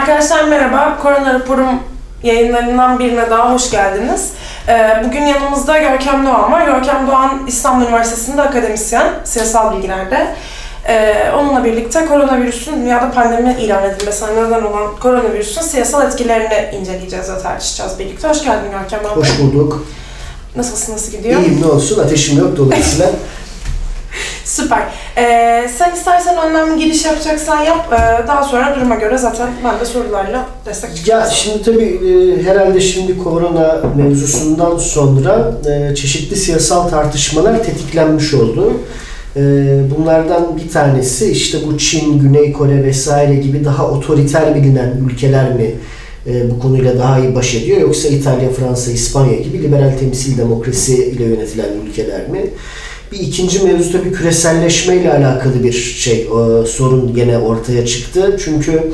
Arkadaşlar merhaba. Korona raporum yayınlarından birine daha hoş geldiniz. Ee, Bugün yanımızda Görkem Doğan var. Görkem Doğan İstanbul Üniversitesi'nde akademisyen, siyasal bilgilerde. Ee, Onunla birlikte koronavirüsün dünyada pandemi ilan edilmesine neden olan koronavirüsün siyasal etkilerini inceleyeceğiz ve tartışacağız birlikte. Hoş geldin Görkem Doğan. Hoş bulduk. Nasılsın, nasıl gidiyor? İyiyim ne olsun ateşim yok dolayısıyla. Süper. Ee, sen istersen önden giriş yapacaksan yap. Ee, daha sonra duruma göre zaten ben de sorularla destek çıkacağım. ya şimdi tabii e, herhalde şimdi korona mevzusundan sonra e, çeşitli siyasal tartışmalar tetiklenmiş oldu. E, bunlardan bir tanesi işte bu Çin, Güney Kore vesaire gibi daha otoriter bilinen ülkeler mi e, bu konuyla daha iyi baş ediyor yoksa İtalya, Fransa, İspanya gibi liberal temsil demokrasi ile yönetilen ülkeler mi? Bir ikinci mevzu tabii küreselleşme ile alakalı bir şey, e, sorun gene ortaya çıktı. Çünkü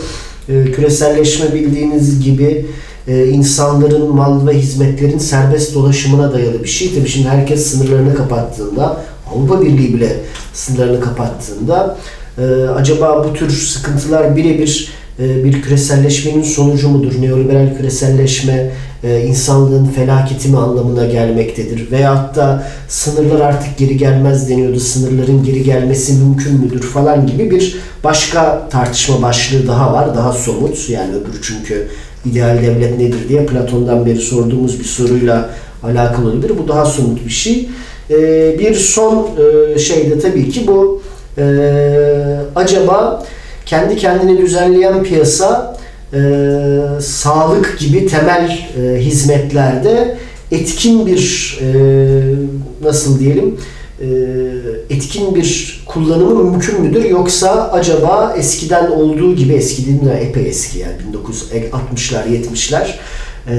e, küreselleşme bildiğiniz gibi e, insanların mal ve hizmetlerin serbest dolaşımına dayalı bir şey. Tabii şimdi herkes sınırlarını kapattığında, Avrupa Birliği bile sınırlarını kapattığında e, acaba bu tür sıkıntılar birebir e, bir küreselleşmenin sonucu mudur? Neoliberal küreselleşme e, insanlığın felaketi mi anlamına gelmektedir? Veyahut da sınırlar artık geri gelmez deniyordu. Sınırların geri gelmesi mümkün müdür falan gibi bir başka tartışma başlığı daha var. Daha somut. Yani öbürü çünkü ideal devlet nedir diye Platon'dan beri sorduğumuz bir soruyla alakalı olabilir. Bu daha somut bir şey. E, bir son e, şey de tabii ki bu e, acaba kendi kendini düzenleyen piyasa e, sağlık gibi temel e, hizmetlerde etkin bir e, nasıl diyelim e, etkin bir kullanımı mümkün müdür? Yoksa acaba eskiden olduğu gibi eski değil epey eski yani 1960'lar 70'ler e,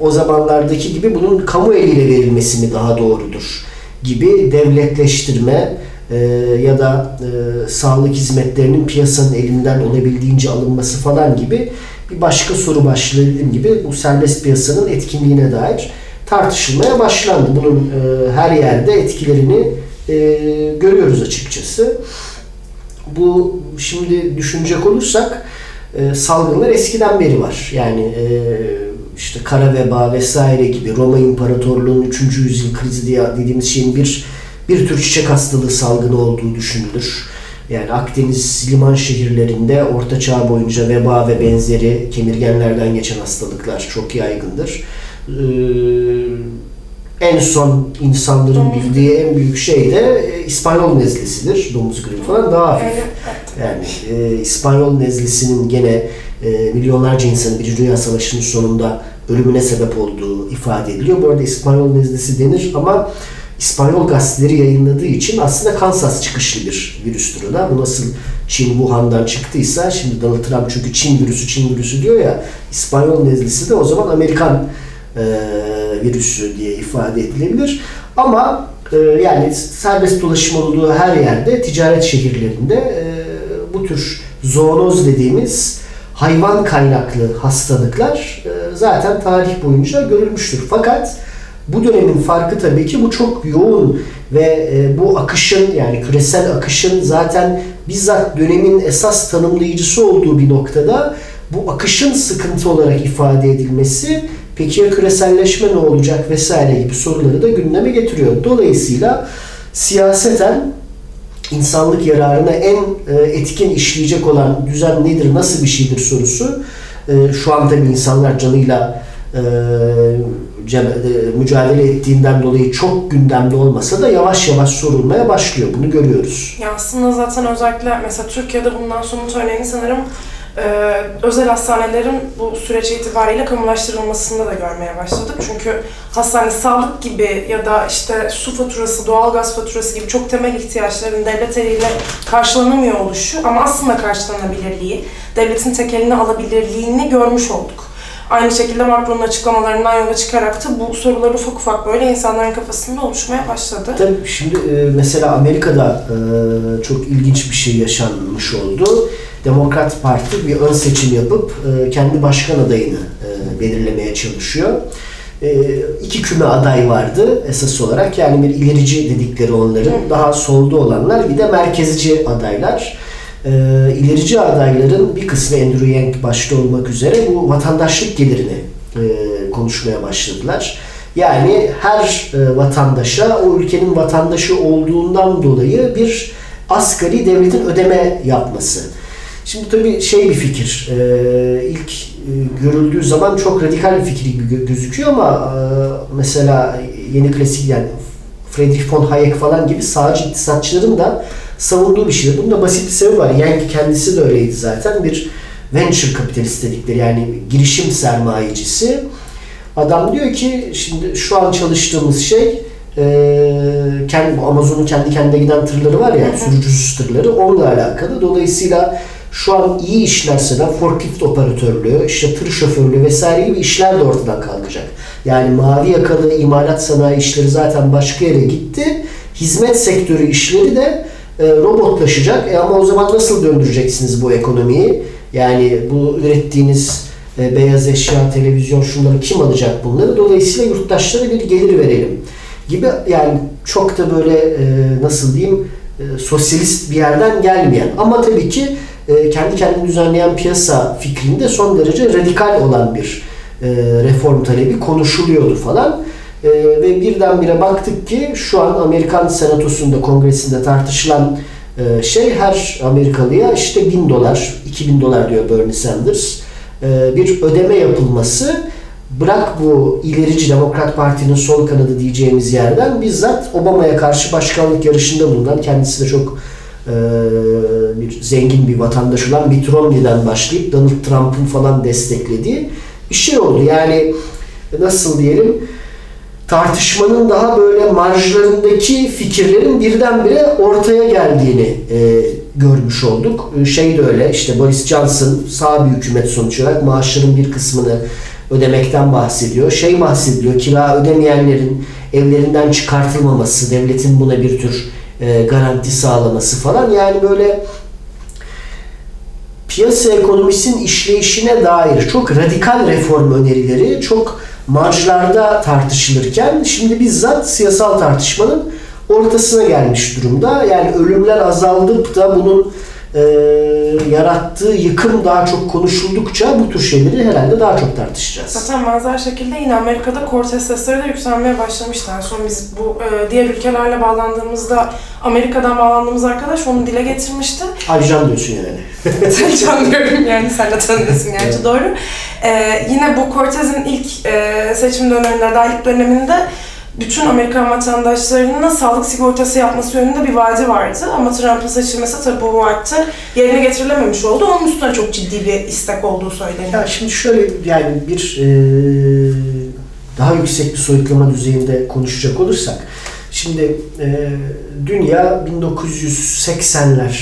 o zamanlardaki gibi bunun kamu eliyle verilmesi mi daha doğrudur? Gibi devletleştirme e, ya da e, sağlık hizmetlerinin piyasanın elinden olabildiğince alınması falan gibi bir başka soru başlığı dediğim gibi bu serbest piyasanın etkinliğine dair tartışılmaya başlandı. Bunun e, her yerde etkilerini e, görüyoruz açıkçası. Bu şimdi düşünecek olursak e, salgınlar eskiden beri var. Yani e, işte kara veba vesaire gibi Roma İmparatorluğu'nun 3. yüzyıl krizi diye dediğimiz şeyin bir bir tür çiçek hastalığı salgını olduğu düşünülür. Yani Akdeniz liman şehirlerinde Orta Çağ boyunca veba ve benzeri kemirgenlerden geçen hastalıklar çok yaygındır. Ee, en son insanların bildiği en büyük şey de e, İspanyol nezlesidir. Domuz gribi falan daha hafif. Yani e, İspanyol nezlesinin gene e, milyonlarca insanın Birinci Dünya Savaşı'nın sonunda ölümüne sebep olduğu ifade ediliyor. Bu arada İspanyol nezlesi denir ama İspanyol gazeteleri yayınladığı için aslında Kansas çıkışlı bir virüstür o da. Bu nasıl Çin Wuhan'dan çıktıysa şimdi Donald Trump çünkü Çin virüsü Çin virüsü diyor ya İspanyol nezlesi de o zaman Amerikan e, virüsü diye ifade edilebilir. Ama e, yani serbest dolaşım olduğu her yerde ticaret şehirlerinde e, bu tür zoonoz dediğimiz hayvan kaynaklı hastalıklar e, zaten tarih boyunca görülmüştür. Fakat bu dönemin farkı tabii ki bu çok yoğun ve e, bu akışın yani küresel akışın zaten bizzat dönemin esas tanımlayıcısı olduğu bir noktada bu akışın sıkıntı olarak ifade edilmesi peki ya küreselleşme ne olacak vesaire gibi soruları da gündeme getiriyor. Dolayısıyla siyaseten insanlık yararına en e, etkin işleyecek olan düzen nedir, nasıl bir şeydir sorusu e, şu anda tabii insanlar canıyla mücadele ettiğinden dolayı çok gündemde olmasa da yavaş yavaş sorulmaya başlıyor. Bunu görüyoruz. Ya aslında zaten özellikle mesela Türkiye'de bundan somut örneğini sanırım e, özel hastanelerin bu süreç itibariyle kamulaştırılmasında da görmeye başladık. Çünkü hastane sağlık gibi ya da işte su faturası, doğalgaz faturası gibi çok temel ihtiyaçların devlet eliyle karşılanamıyor oluşu ama aslında karşılanabilirliği, devletin tekelini alabilirliğini görmüş olduk. Aynı şekilde Macron'un açıklamalarından yola çıkarak da bu sorular ufak ufak böyle insanların kafasında oluşmaya başladı. Tabii şimdi e, mesela Amerika'da e, çok ilginç bir şey yaşanmış oldu. Demokrat Parti bir ön seçim yapıp e, kendi başkan adayını belirlemeye çalışıyor. İki küme aday vardı esas olarak. Yani bir ilerici dedikleri onların, daha solda olanlar bir de merkezci adaylar. E, ilerici adayların bir kısmı Andrew Yang başta olmak üzere bu vatandaşlık gelirini e, konuşmaya başladılar. Yani her e, vatandaşa o ülkenin vatandaşı olduğundan dolayı bir asgari devletin ödeme yapması. Şimdi tabii şey bir fikir. E, ilk e, görüldüğü zaman çok radikal bir fikir gibi gözüküyor ama e, mesela yeni klasik yani Friedrich von Hayek falan gibi sağcı iktisatçıların da savunduğu bir şey. Bunun da basit bir sebebi var. Yang kendisi de öyleydi zaten. Bir venture kapitalist dedikleri yani girişim sermayecisi. Adam diyor ki şimdi şu an çalıştığımız şey kendi Amazon'un kendi kendine giden tırları var ya sürücüsüz tırları onunla alakalı. Dolayısıyla şu an iyi işlerse de forklift operatörlüğü, işte tır şoförlüğü vesaire gibi işler de ortadan kalkacak. Yani mavi yakalı imalat sanayi işleri zaten başka yere gitti. Hizmet sektörü işleri de e, robotlaşacak. E ama o zaman nasıl döndüreceksiniz bu ekonomiyi? Yani bu ürettiğiniz e, beyaz eşya, televizyon şunları kim alacak bunları? Dolayısıyla yurttaşlara bir gelir verelim gibi yani çok da böyle e, nasıl diyeyim e, sosyalist bir yerden gelmeyen ama tabii ki e, kendi kendini düzenleyen piyasa fikrinde son derece radikal olan bir e, reform talebi konuşuluyordu falan. E, ve birdenbire baktık ki şu an Amerikan Senatosu'nda, Kongresi'nde tartışılan e, şey her Amerikalıya işte 1000 dolar, 2000 dolar diyor Bernie Sanders e, bir ödeme yapılması bırak bu ilerici Demokrat Parti'nin sol kanadı diyeceğimiz yerden bizzat Obama'ya karşı başkanlık yarışında bulunan kendisi de çok e, bir zengin bir vatandaş olan Mitt Romney'den başlayıp Donald Trump'ın falan desteklediği bir şey oldu. Yani nasıl diyelim tartışmanın daha böyle marjlarındaki fikirlerin birdenbire ortaya geldiğini e, görmüş olduk. Şey de öyle işte Boris Johnson sağ bir hükümet sonuç olarak maaşların bir kısmını ödemekten bahsediyor. Şey bahsediliyor kira ödemeyenlerin evlerinden çıkartılmaması, devletin buna bir tür e, garanti sağlaması falan. Yani böyle piyasa ekonomisinin işleyişine dair çok radikal reform önerileri çok marjlarda tartışılırken şimdi bizzat siyasal tartışmanın ortasına gelmiş durumda. Yani ölümler azaldıp da bunun e, yarattığı yıkım daha çok konuşuldukça bu tür şeyleri herhalde daha çok tartışacağız. Zaten benzer şekilde yine Amerika'da Cortez sesleri de yükselmeye başlamıştı. En son biz bu e, diğer ülkelerle bağlandığımızda Amerika'dan bağlandığımız arkadaş onu dile getirmişti. Alican diyorsun yani. Alican diyorum yani sen de tanıyorsun gerçi evet. doğru. E, yine bu Cortez'in ilk e, seçim döneminde, adaylık döneminde bütün Amerikan vatandaşlarının sağlık sigortası yapması yönünde bir vaadi vardı. Ama Trump'ın seçilmesi tabii bu vaati yerine getirilememiş oldu. Onun üstüne çok ciddi bir istek olduğu söyleniyor. Ya şimdi şöyle yani bir e, daha yüksek bir soyutlama düzeyinde konuşacak olursak şimdi e, dünya 1980'ler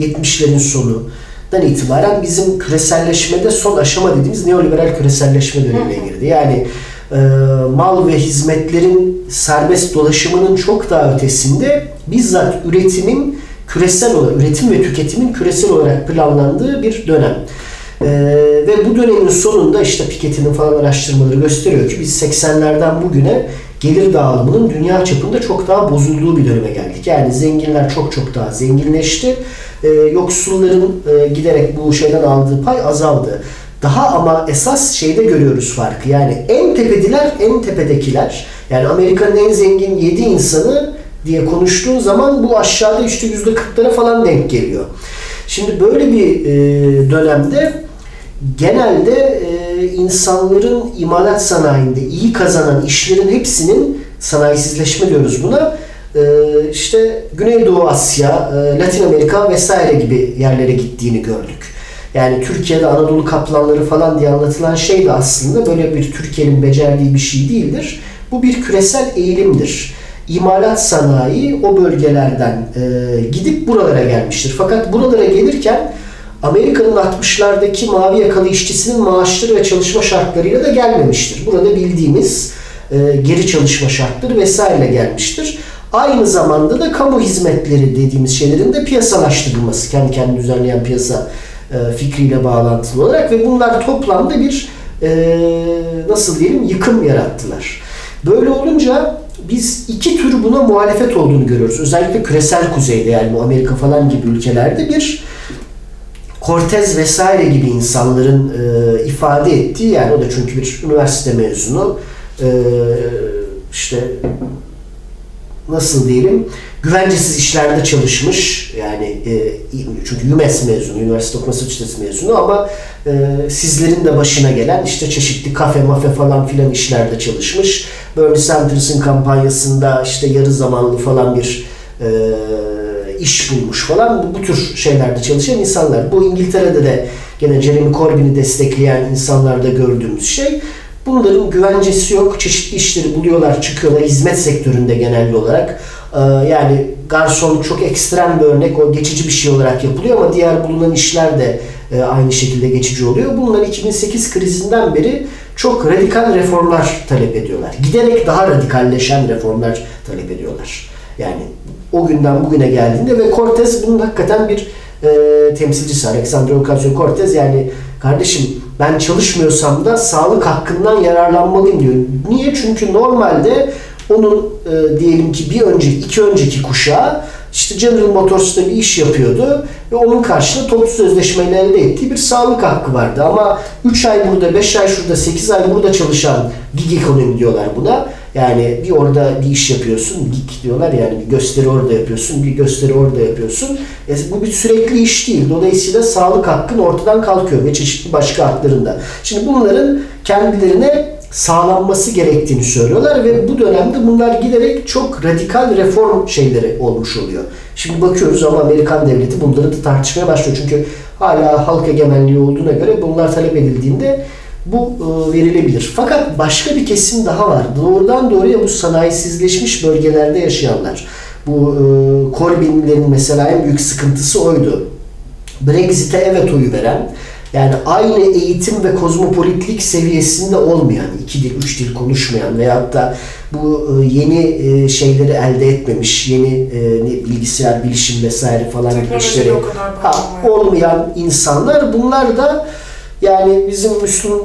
70'lerin sonu dan itibaren bizim küreselleşmede son aşama dediğimiz neoliberal küreselleşme dönemine girdi. Yani e, mal ve hizmetlerin serbest dolaşımının çok daha ötesinde bizzat üretimin küresel olarak, üretim ve tüketimin küresel olarak planlandığı bir dönem. Ee, ve bu dönemin sonunda işte Piketty'nin falan araştırmaları gösteriyor ki biz 80'lerden bugüne gelir dağılımının dünya çapında çok daha bozulduğu bir döneme geldik. Yani zenginler çok çok daha zenginleşti. Ee, yoksulların e, giderek bu şeyden aldığı pay azaldı. Daha ama esas şeyde görüyoruz farkı. Yani en tepediler, en tepedekiler. Yani Amerika'nın en zengin 7 insanı diye konuştuğun zaman bu aşağıda işte yüzde kırklara falan denk geliyor. Şimdi böyle bir e, dönemde genelde e, insanların imalat sanayinde iyi kazanan işlerin hepsinin sanayisizleşme diyoruz buna. E, işte Güneydoğu Asya, Latin Amerika vesaire gibi yerlere gittiğini gördük. Yani Türkiye'de Anadolu kaplanları falan diye anlatılan şey de aslında böyle bir Türkiye'nin becerdiği bir şey değildir. Bu bir küresel eğilimdir. İmalat sanayi o bölgelerden e, gidip buralara gelmiştir. Fakat buralara gelirken Amerika'nın 60'lardaki mavi yakalı işçisinin maaşları ve çalışma şartlarıyla da gelmemiştir. Burada bildiğimiz e, geri çalışma şartları vesaire gelmiştir. Aynı zamanda da kamu hizmetleri dediğimiz şeylerin de piyasalaştırılması, kendi kendini düzenleyen piyasa e, fikriyle bağlantılı olarak ve bunlar toplamda bir e, nasıl diyelim yıkım yarattılar. Böyle olunca biz iki tür buna muhalefet olduğunu görüyoruz. Özellikle küresel kuzeyde yani bu Amerika falan gibi ülkelerde bir Cortez vesaire gibi insanların e, ifade ettiği yani o da çünkü bir üniversite mezunu e, işte nasıl diyelim güvencesiz işlerde çalışmış yani e, çünkü UMass mezunu, Üniversite Massachusetts mezunu ama e, sizlerin de başına gelen işte çeşitli kafe mafe falan filan işlerde çalışmış. Bernie Sanders'ın kampanyasında işte yarı zamanlı falan bir e, iş bulmuş falan bu, bu tür şeylerde çalışan insanlar. Bu İngiltere'de de gene Jeremy Corbyn'i destekleyen insanlarda gördüğümüz şey. Bunların güvencesi yok. Çeşitli işleri buluyorlar, çıkıyorlar hizmet sektöründe genel olarak. Ee, yani garson çok ekstrem bir örnek. O geçici bir şey olarak yapılıyor ama diğer bulunan işler de e, aynı şekilde geçici oluyor. Bunlar 2008 krizinden beri çok radikal reformlar talep ediyorlar. Giderek daha radikalleşen reformlar talep ediyorlar. Yani o günden bugüne geldiğinde ve Cortez bunun hakikaten bir e, temsilcisi. Alexandria Ocasio-Cortez yani kardeşim ben çalışmıyorsam da sağlık hakkından yararlanmalıyım diyor. Niye? Çünkü normalde onun e, diyelim ki bir önceki, iki önceki kuşağı işte General Motors'ta bir iş yapıyordu ve onun karşılığında toplu sözleşmeyle elde ettiği bir sağlık hakkı vardı. Ama 3 ay burada, 5 ay şurada, 8 ay burada çalışan gig ekonomi diyorlar buna. Yani bir orada bir iş yapıyorsun, gig diyorlar yani bir gösteri orada yapıyorsun, bir gösteri orada yapıyorsun. E, bu bir sürekli iş değil. Dolayısıyla sağlık hakkın ortadan kalkıyor ve çeşitli başka haklarında. Şimdi bunların kendilerine sağlanması gerektiğini söylüyorlar ve bu dönemde bunlar giderek çok radikal reform şeyleri olmuş oluyor. Şimdi bakıyoruz ama Amerikan devleti bunları da tartışmaya başlıyor. Çünkü hala halk egemenliği olduğuna göre bunlar talep edildiğinde bu e, verilebilir. Fakat başka bir kesim daha var. Doğrudan doğruya bu sanayisizleşmiş bölgelerde yaşayanlar. Bu e, Corbyn'lerin mesela en büyük sıkıntısı oydu. Brexit'e evet oyu veren, yani aynı eğitim ve kozmopolitlik seviyesinde olmayan, iki dil, üç dil konuşmayan veyahut da bu e, yeni e, şeyleri elde etmemiş, yeni e, bilgisayar, bilişim vesaire falan gibi işleri ha, olmayan insanlar bunlar da yani bizim Müslüm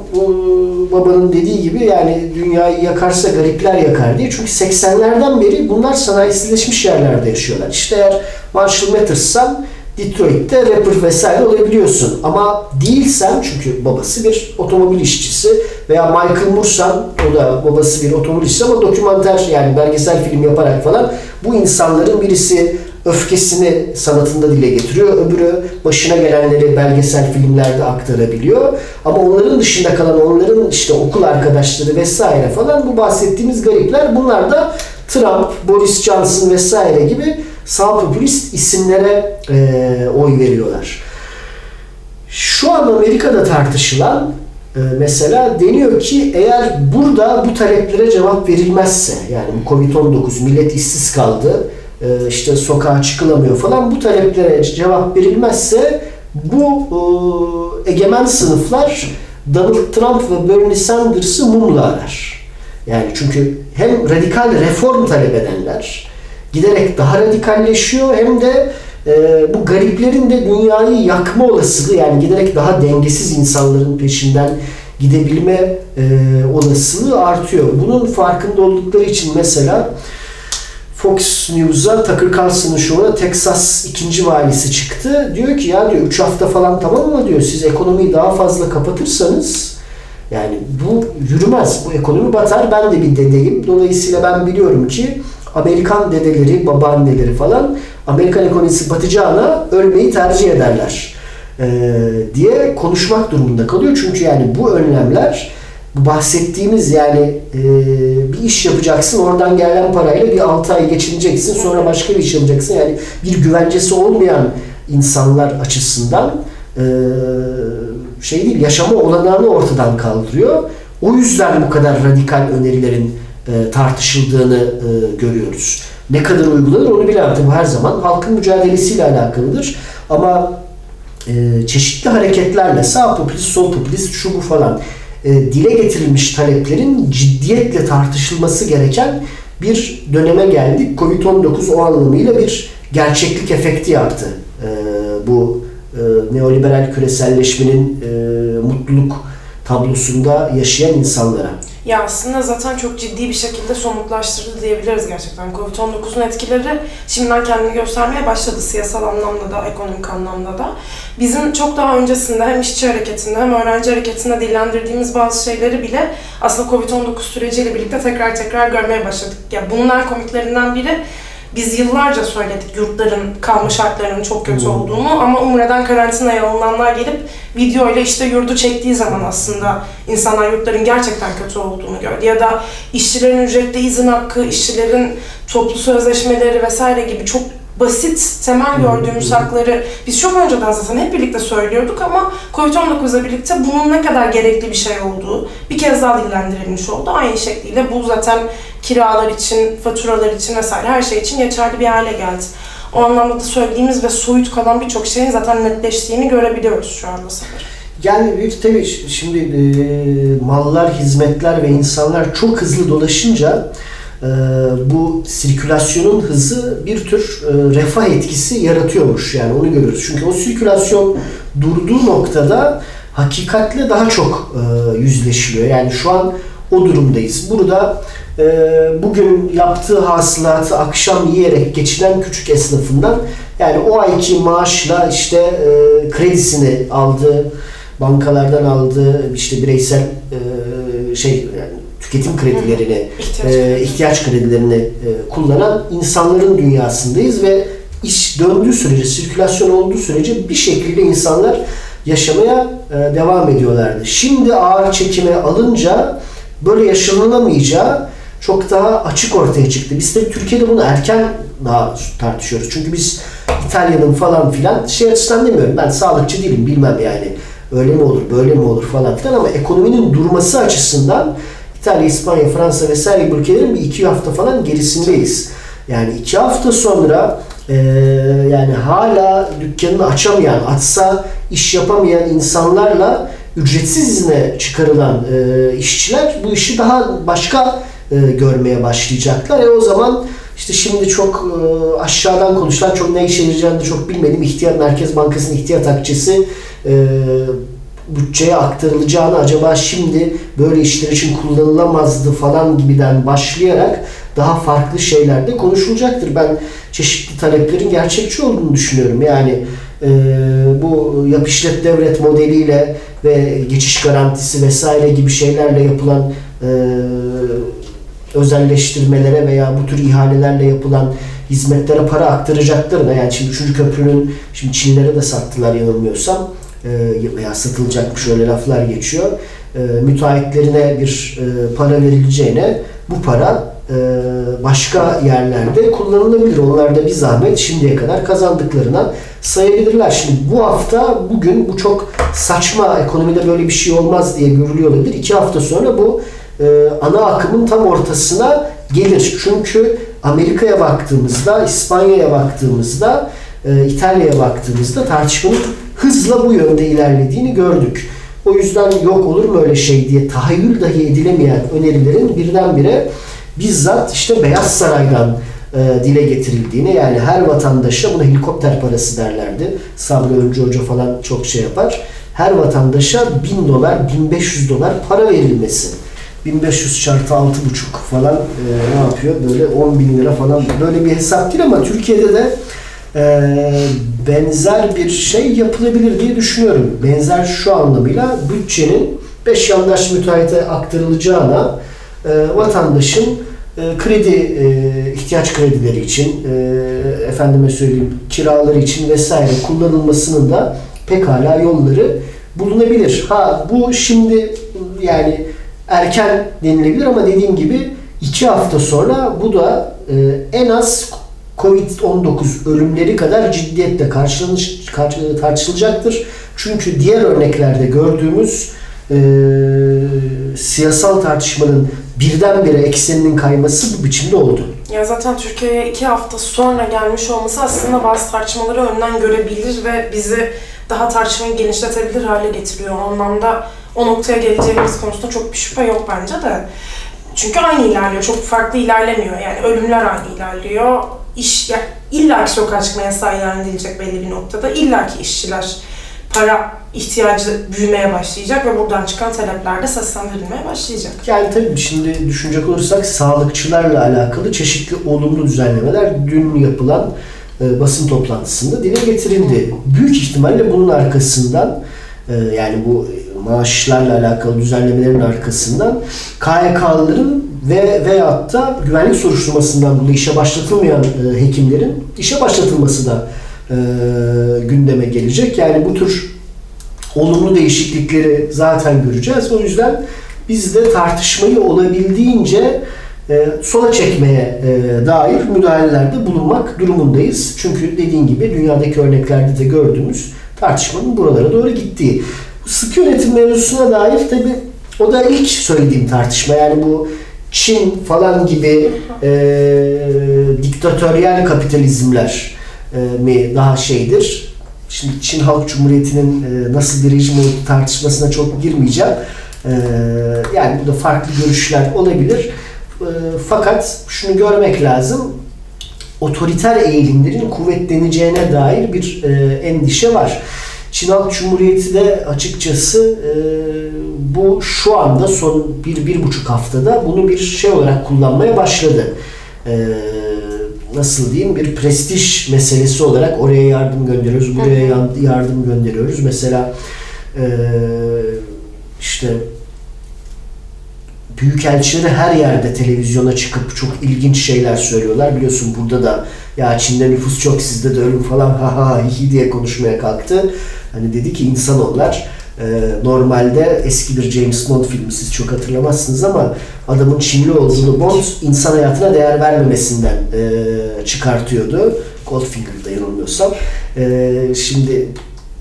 babanın dediği gibi yani dünyayı yakarsa garipler yakar diye. Çünkü 80'lerden beri bunlar sanayisizleşmiş yerlerde yaşıyorlar. İşte eğer Marshall Mathers'san Detroit'te rapper vesaire olabiliyorsun. Ama değilsen çünkü babası bir otomobil işçisi veya Michael Moore'san o da babası bir otomobil işçisi ama dokümanter yani belgesel film yaparak falan bu insanların birisi öfkesini sanatında dile getiriyor. Öbürü başına gelenleri belgesel filmlerde aktarabiliyor. Ama onların dışında kalan onların işte okul arkadaşları vesaire falan bu bahsettiğimiz garipler bunlar da Trump, Boris Johnson vesaire gibi sağ popülist isimlere e, oy veriyorlar. Şu an Amerika'da tartışılan e, mesela deniyor ki eğer burada bu taleplere cevap verilmezse yani bu Covid-19 millet işsiz kaldı işte sokağa çıkılamıyor falan bu taleplere cevap verilmezse bu e, egemen sınıflar Donald Trump ve Bernie Sanders'ı mumla arar. Yani çünkü hem radikal reform talep edenler giderek daha radikalleşiyor hem de e, bu gariplerin de dünyayı yakma olasılığı yani giderek daha dengesiz insanların peşinden gidebilme e, olasılığı artıyor. Bunun farkında oldukları için mesela Fox News'a Tucker Carlson'ın şovuna Texas ikinci valisi çıktı. Diyor ki ya diyor 3 hafta falan tamam mı diyor siz ekonomiyi daha fazla kapatırsanız yani bu yürümez. Bu ekonomi batar. Ben de bir dedeyim. Dolayısıyla ben biliyorum ki Amerikan dedeleri, babaanneleri falan Amerikan ekonomisi batacağına ölmeyi tercih ederler e, diye konuşmak durumunda kalıyor. Çünkü yani bu önlemler bahsettiğimiz yani e, bir iş yapacaksın oradan gelen parayla bir 6 ay geçineceksin sonra başka bir iş yapacaksın yani bir güvencesi olmayan insanlar açısından e, şey değil yaşama olanağını ortadan kaldırıyor. O yüzden bu kadar radikal önerilerin e, tartışıldığını e, görüyoruz. Ne kadar uygulanır onu bilemem. Bu her zaman halkın mücadelesiyle alakalıdır. Ama e, çeşitli hareketlerle sağ popülist, sol popülist, şu bu falan dile getirilmiş taleplerin ciddiyetle tartışılması gereken bir döneme geldik. Covid-19 o anlamıyla bir gerçeklik efekti yaptı. E, bu e, neoliberal küreselleşmenin e, mutluluk tablosunda yaşayan insanlara. Ya aslında zaten çok ciddi bir şekilde somutlaştırdı diyebiliriz gerçekten. Covid-19'un etkileri şimdiden kendini göstermeye başladı siyasal anlamda da, ekonomik anlamda da. Bizim çok daha öncesinde hem işçi hareketinde hem öğrenci hareketinde dillendirdiğimiz bazı şeyleri bile aslında Covid-19 süreciyle birlikte tekrar tekrar görmeye başladık. Ya bunlar komiklerinden biri biz yıllarca söyledik yurtların kalma şartlarının çok kötü Hmm. olduğunu ama Umre'den karantinaya alınanlar gelip video ile işte yurdu çektiği zaman aslında insanlar yurtların gerçekten kötü olduğunu gördü. Ya da işçilerin ücretli izin hakkı, işçilerin toplu sözleşmeleri vesaire gibi çok basit, temel gördüğümüz hakları biz çok önceden zaten hep birlikte söylüyorduk ama Covid-19'la birlikte bunun ne kadar gerekli bir şey olduğu bir kez daha dillendirilmiş oldu. Aynı şekliyle bu zaten kiralar için, faturalar için vesaire her şey için geçerli bir hale geldi. O anlamda da söylediğimiz ve soyut kalan birçok şeyin zaten netleştiğini görebiliyoruz şu anda sanırım. Yani bir tabii şimdi e, mallar, hizmetler ve insanlar çok hızlı dolaşınca e, bu sirkülasyonun hızı bir tür e, refah etkisi yaratıyormuş. Yani onu görüyoruz. Çünkü o sirkülasyon durduğu noktada hakikatle daha çok e, yüzleşiliyor. Yani şu an o durumdayız. Burada e, bugün yaptığı hasılatı akşam yiyerek geçinen küçük esnafından yani o ayki maaşla işte e, kredisini aldığı bankalardan aldığı işte bireysel e, şey yani tüketim kredilerini, İhtiyaç. e, ihtiyaç kredilerini e, kullanan insanların dünyasındayız ve iş döndüğü sürece, sirkülasyon olduğu sürece bir şekilde insanlar yaşamaya e, devam ediyorlardı. Şimdi ağır çekime alınca böyle yaşanılamayacağı çok daha açık ortaya çıktı. Biz de Türkiye'de bunu erken daha tartışıyoruz. Çünkü biz İtalya'nın falan filan şey açısından demiyorum. Ben sağlıkçı değilim bilmem yani. Öyle mi olur, böyle mi olur falan filan ama ekonominin durması açısından İtalya, İspanya, Fransa vesaire gibi ülkelerin bir iki hafta falan gerisindeyiz. Yani iki hafta sonra e, yani hala dükkanını açamayan, açsa iş yapamayan insanlarla ücretsiz izne çıkarılan e, işçiler bu işi daha başka e, görmeye başlayacaklar. E o zaman işte şimdi çok e, aşağıdan konuşulan çok ne işe yarayacağını çok bilmedim. İhtiyat Merkez Bankası'nın ihtiyat akçesi e, bütçeye aktarılacağını acaba şimdi böyle işler için kullanılamazdı falan gibiden başlayarak daha farklı şeyler de konuşulacaktır. Ben çeşitli taleplerin gerçekçi olduğunu düşünüyorum. Yani e, bu yap işlet devlet modeliyle ve geçiş garantisi vesaire gibi şeylerle yapılan e, özelleştirmelere veya bu tür ihalelerle yapılan hizmetlere para aktaracaklarına yani şimdi 3. köprünün şimdi Çinlere de sattılar yanılmıyorsam veya satılacakmış öyle laflar geçiyor. E, müteahhitlerine bir e, para verileceğine bu para e, başka yerlerde kullanılabilir. Onlar da bir zahmet şimdiye kadar kazandıklarına sayabilirler. Şimdi bu hafta bugün bu çok saçma ekonomide böyle bir şey olmaz diye görülüyor olabilir. İki hafta sonra bu e, ana akımın tam ortasına gelir. Çünkü Amerika'ya baktığımızda, İspanya'ya baktığımızda, İtalya'ya baktığımızda tartışmanın hızla bu yönde ilerlediğini gördük. O yüzden yok olur mu öyle şey diye tahayyül dahi edilemeyen önerilerin birdenbire bizzat işte Beyaz Saray'dan e, dile getirildiğini yani her vatandaşa buna helikopter parası derlerdi. Sabri Öncü Hoca falan çok şey yapar. Her vatandaşa 1000 dolar, 1500 dolar para verilmesi. 1500 çarpı 6,5 falan e, ne yapıyor? Böyle 10 bin lira falan böyle bir hesap değil ama Türkiye'de de e, benzer bir şey yapılabilir diye düşünüyorum. Benzer şu anlamıyla bütçenin 5 yandaş müteahhite aktarılacağına e, vatandaşın e, kredi e, ihtiyaç kredileri için e, efendime söyleyeyim kiraları için vesaire kullanılmasının da pekala yolları bulunabilir. Ha bu şimdi yani erken denilebilir ama dediğim gibi iki hafta sonra bu da e, en az Covid-19 ölümleri kadar ciddiyetle karşılanış, karşı- tartışılacaktır. Çünkü diğer örneklerde gördüğümüz e, siyasal tartışmanın birdenbire ekseninin kayması bu biçimde oldu. Ya zaten Türkiye'ye iki hafta sonra gelmiş olması aslında bazı tartışmaları önden görebilir ve bizi daha tartışmayı genişletebilir hale getiriyor. O anlamda o noktaya geleceğimiz konusunda çok bir şüphe yok bence de. Çünkü aynı ilerliyor, çok farklı ilerlemiyor. Yani ölümler aynı ilerliyor. İş, ya illa ki sokağa çıkma yasağı ilan edilecek belli bir noktada. İlla ki işçiler para ihtiyacı büyümeye başlayacak ve buradan çıkan talepler de seslendirilmeye başlayacak. Yani tabii şimdi düşünecek olursak sağlıkçılarla alakalı çeşitli olumlu düzenlemeler dün yapılan e, basın toplantısında dile getirildi. Büyük ihtimalle bunun arkasından e, yani bu maaşlarla alakalı düzenlemelerin arkasından KYK'lıların ve veyahut da güvenlik soruşturmasından dolayı işe başlatılmayan e, hekimlerin işe başlatılması da e, gündeme gelecek. Yani bu tür olumlu değişiklikleri zaten göreceğiz. O yüzden biz de tartışmayı olabildiğince e, sola çekmeye e, dair müdahalelerde bulunmak durumundayız. Çünkü dediğin gibi dünyadaki örneklerde de gördüğümüz tartışmanın buralara doğru gittiği. Sık yönetim mevzusuna dair tabi o da ilk söylediğim tartışma. Yani bu Çin falan gibi e, diktatöryel kapitalizmler e, mi daha şeydir? Şimdi Çin Halk Cumhuriyeti'nin e, nasıl bir rejim olduğu tartışmasına çok girmeyeceğim. E, yani burada farklı görüşler olabilir. E, fakat şunu görmek lazım. Otoriter eğilimlerin kuvvetleneceğine dair bir e, endişe var. Çin Halk Cumhuriyeti de açıkçası e, bu şu anda son bir, bir buçuk haftada bunu bir şey olarak kullanmaya başladı. E, nasıl diyeyim bir prestij meselesi olarak oraya yardım gönderiyoruz, buraya yardım gönderiyoruz. Mesela e, işte büyükelçileri her yerde televizyona çıkıp çok ilginç şeyler söylüyorlar. Biliyorsun burada da ya Çin'de nüfus çok sizde de ölüm falan ha ha hi diye konuşmaya kalktı. Hani dedi ki insanoğullar e, normalde eski bir James Bond filmi siz çok hatırlamazsınız ama adamın Çinli olduğunu Bond insan hayatına değer vermemesinden e, çıkartıyordu. Goldfinger'da yanılmıyorsam. E, şimdi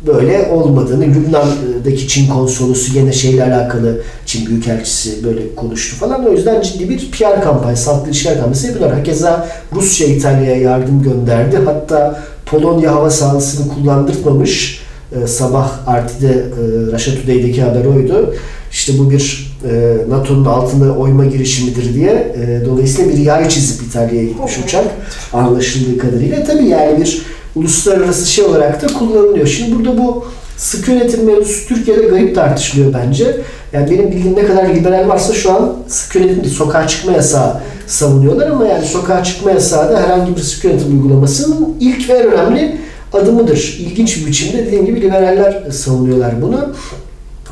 böyle olmadığını Lübnan'daki Çin konsolosu gene şeyle alakalı Çin Büyükelçisi böyle konuştu falan. O yüzden ciddi bir PR kampanyası, halkla ilişkiler kampanyası yapıyorlar. Hakeza Rusya İtalya'ya yardım gönderdi. Hatta Polonya hava sahasını kullandırmamış. Ee, sabah Arti'de e, Russia Today'deki haber oydu. İşte bu bir e, NATO'nun altında oyma girişimidir diye e, dolayısıyla bir yay çizip İtalya'ya gitmiş uçak anlaşıldığı kadarıyla. Tabii yani bir uluslararası şey olarak da kullanılıyor. Şimdi burada bu sık yönetim mevzusu Türkiye'de garip tartışılıyor bence. Yani benim bildiğim ne kadar liberal varsa şu an sık yönetim değil, sokağa çıkma yasağı savunuyorlar ama yani sokağa çıkma yasağı da herhangi bir sık yönetim uygulamasının ilk ve en önemli adımıdır. İlginç bir biçimde dediğim gibi liberaller savunuyorlar bunu.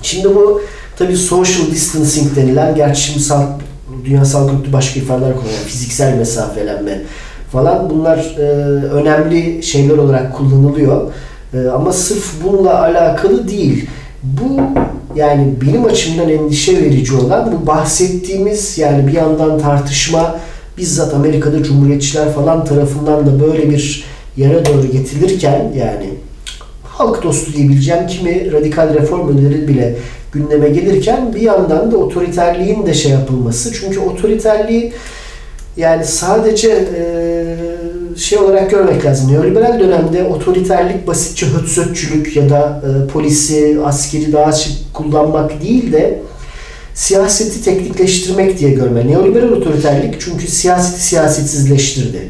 Şimdi bu tabii social distancing denilen, gerçi şimdi sağlık, Dünya Sağlık başka ifadeler kullanıyor. Fiziksel mesafelenme falan bunlar e, önemli şeyler olarak kullanılıyor. E, ama sırf bununla alakalı değil. Bu yani benim açımdan endişe verici olan bu bahsettiğimiz yani bir yandan tartışma bizzat Amerika'da Cumhuriyetçiler falan tarafından da böyle bir yere doğru getirilirken yani halk dostu diyebileceğim kimi radikal reform önerileri bile gündeme gelirken bir yandan da otoriterliğin de şey yapılması. Çünkü otoriterliği yani sadece e, şey olarak görmek lazım. Neoliberal dönemde otoriterlik basitçe hötsötçülük ya da e, polisi, askeri daha açık kullanmak değil de siyaseti teknikleştirmek diye görme. Neoliberal otoriterlik çünkü siyaseti siyasetsizleştirdi.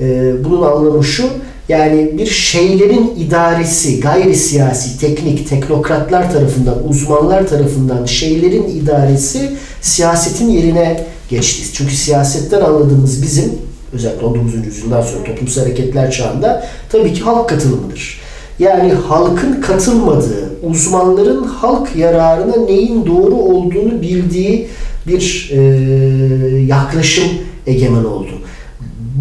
E, bunun anlamı şu, yani bir şeylerin idaresi, gayri siyasi, teknik, teknokratlar tarafından, uzmanlar tarafından şeylerin idaresi siyasetin yerine geçti. Çünkü siyasetten anladığımız bizim özellikle 19. yüzyıldan sonra toplumsal hareketler çağında tabii ki halk katılımıdır. Yani halkın katılmadığı, uzmanların halk yararına neyin doğru olduğunu bildiği bir e, yaklaşım egemen oldu.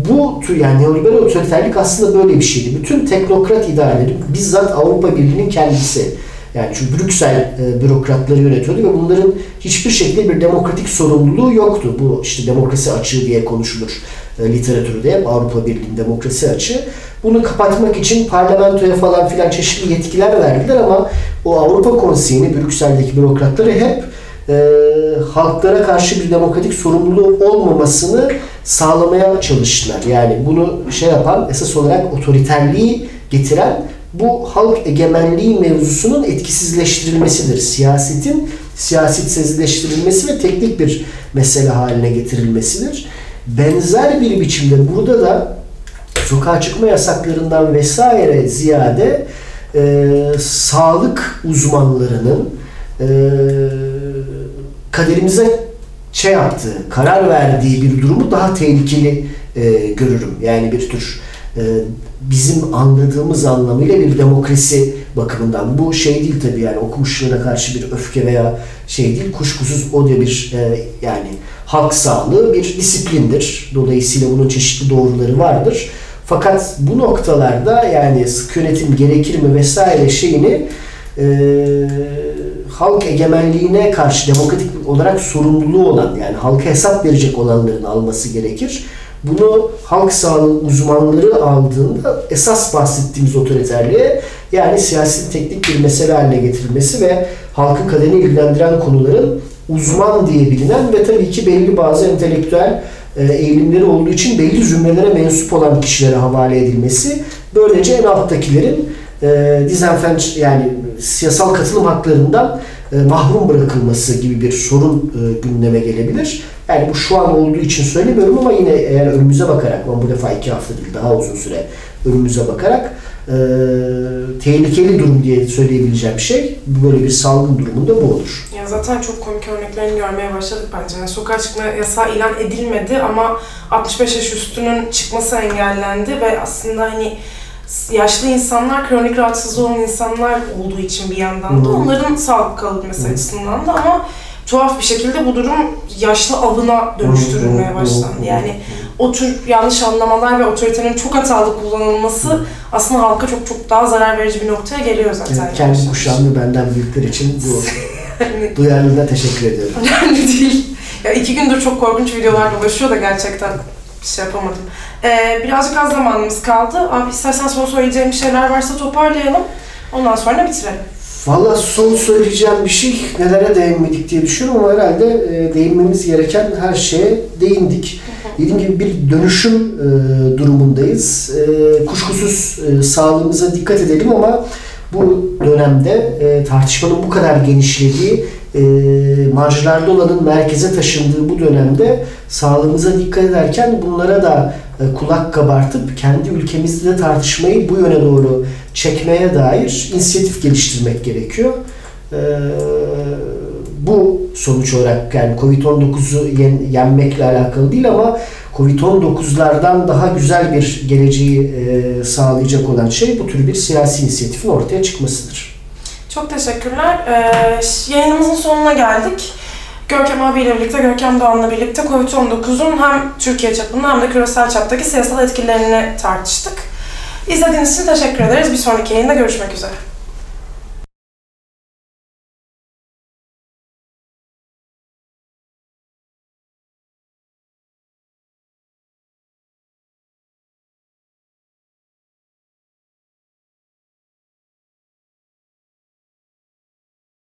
Bu tür yani neoliberal otoriterlik aslında böyle bir şeydi. Bütün teknokrat idareleri bizzat Avrupa Birliği'nin kendisi. Yani çünkü Brüksel e, bürokratları yönetiyordu ve bunların hiçbir şekilde bir demokratik sorumluluğu yoktu. Bu işte demokrasi açığı diye konuşulur e, literatürde hep Avrupa Birliği'nin demokrasi açığı. Bunu kapatmak için parlamentoya falan filan çeşitli yetkiler verdiler ama o Avrupa Konseyi'ni Brüksel'deki bürokratları hep e, halklara karşı bir demokratik sorumluluğu olmamasını sağlamaya çalıştılar. Yani bunu şey yapan esas olarak otoriterliği getiren bu halk egemenliği mevzusunun etkisizleştirilmesidir. Siyasetin siyasetsizleştirilmesi ve teknik bir mesele haline getirilmesidir. Benzer bir biçimde burada da sokağa çıkma yasaklarından vesaire ziyade e, sağlık uzmanlarının e, kaderimize şey yaptığı, karar verdiği bir durumu daha tehlikeli e, görürüm. Yani bir tür e, bizim anladığımız anlamıyla bir demokrasi bakımından. Bu şey değil tabii yani okumuşlarına karşı bir öfke veya şey değil. Kuşkusuz o da bir e, yani halk sağlığı bir disiplindir. Dolayısıyla bunun çeşitli doğruları vardır. Fakat bu noktalarda yani sık yönetim gerekir mi vesaire şeyini e, halk egemenliğine karşı demokratik olarak sorumluluğu olan yani halka hesap verecek olanların alması gerekir. Bunu halk sağlığı uzmanları aldığında esas bahsettiğimiz otoriterliğe yani siyasi teknik bir mesele haline getirilmesi ve halkın kaderini ilgilendiren konuların uzman diye bilinen ve tabii ki belli bazı entelektüel e, eğilimleri olduğu için belli zümrelere mensup olan kişilere havale edilmesi böylece en alttakilerin e, dizenfenç yani siyasal katılım haklarından mahrum bırakılması gibi bir sorun e, gündeme gelebilir. Yani bu şu an olduğu için söylemiyorum ama yine eğer önümüze bakarak, ama bu defa iki hafta değil daha uzun süre önümüze bakarak e, tehlikeli durum diye söyleyebileceğim şey böyle bir salgın durumunda bu olur. Ya zaten çok komik örneklerini görmeye başladık bence. Yani sokağa çıkma yasağı ilan edilmedi ama 65 yaş üstünün çıkması engellendi ve aslında hani yaşlı insanlar, kronik rahatsızlığı olan insanlar olduğu için bir yandan da Hı. onların sağlık kalabilmesi Hı. açısından da ama tuhaf bir şekilde bu durum yaşlı avına dönüştürülmeye başlandı. Yani o tür yanlış anlamalar ve otoritenin çok hatalı kullanılması aslında halka çok çok daha zarar verici bir noktaya geliyor zaten. Yani kendi kuşağım ve benden büyükler için bu duyarlılığına teşekkür ediyorum. önemli değil. Ya iki gündür çok korkunç videolar dolaşıyor da gerçekten şey yapamadım. Ee, birazcık az zamanımız kaldı. Abi istersen son söyleyeceğim şeyler varsa toparlayalım. Ondan sonra bitirelim. Valla son söyleyeceğim bir şey nelere değinmedik diye düşünüyorum ama herhalde e, değinmemiz gereken her şeye değindik. Dediğim gibi bir dönüşüm e, durumundayız. E, kuşkusuz sağlığımıza dikkat edelim ama bu dönemde tartışmanın bu kadar genişlediği, e, marjlarda olanın merkeze taşındığı bu dönemde sağlığımıza dikkat ederken bunlara da e, kulak kabartıp kendi ülkemizde de tartışmayı bu yöne doğru çekmeye dair inisiyatif geliştirmek gerekiyor. E, bu sonuç olarak yani Covid-19'u yen- yenmekle alakalı değil ama Covid-19'lardan daha güzel bir geleceği e, sağlayacak olan şey bu tür bir siyasi inisiyatifin ortaya çıkmasıdır. Çok teşekkürler. Ee, yayınımızın sonuna geldik. Görkem abiyle birlikte, Görkem Doğan'la birlikte Covid-19'un hem Türkiye çapında hem de küresel çaptaki siyasal etkilerini tartıştık. İzlediğiniz için teşekkür ederiz. Bir sonraki yayında görüşmek üzere.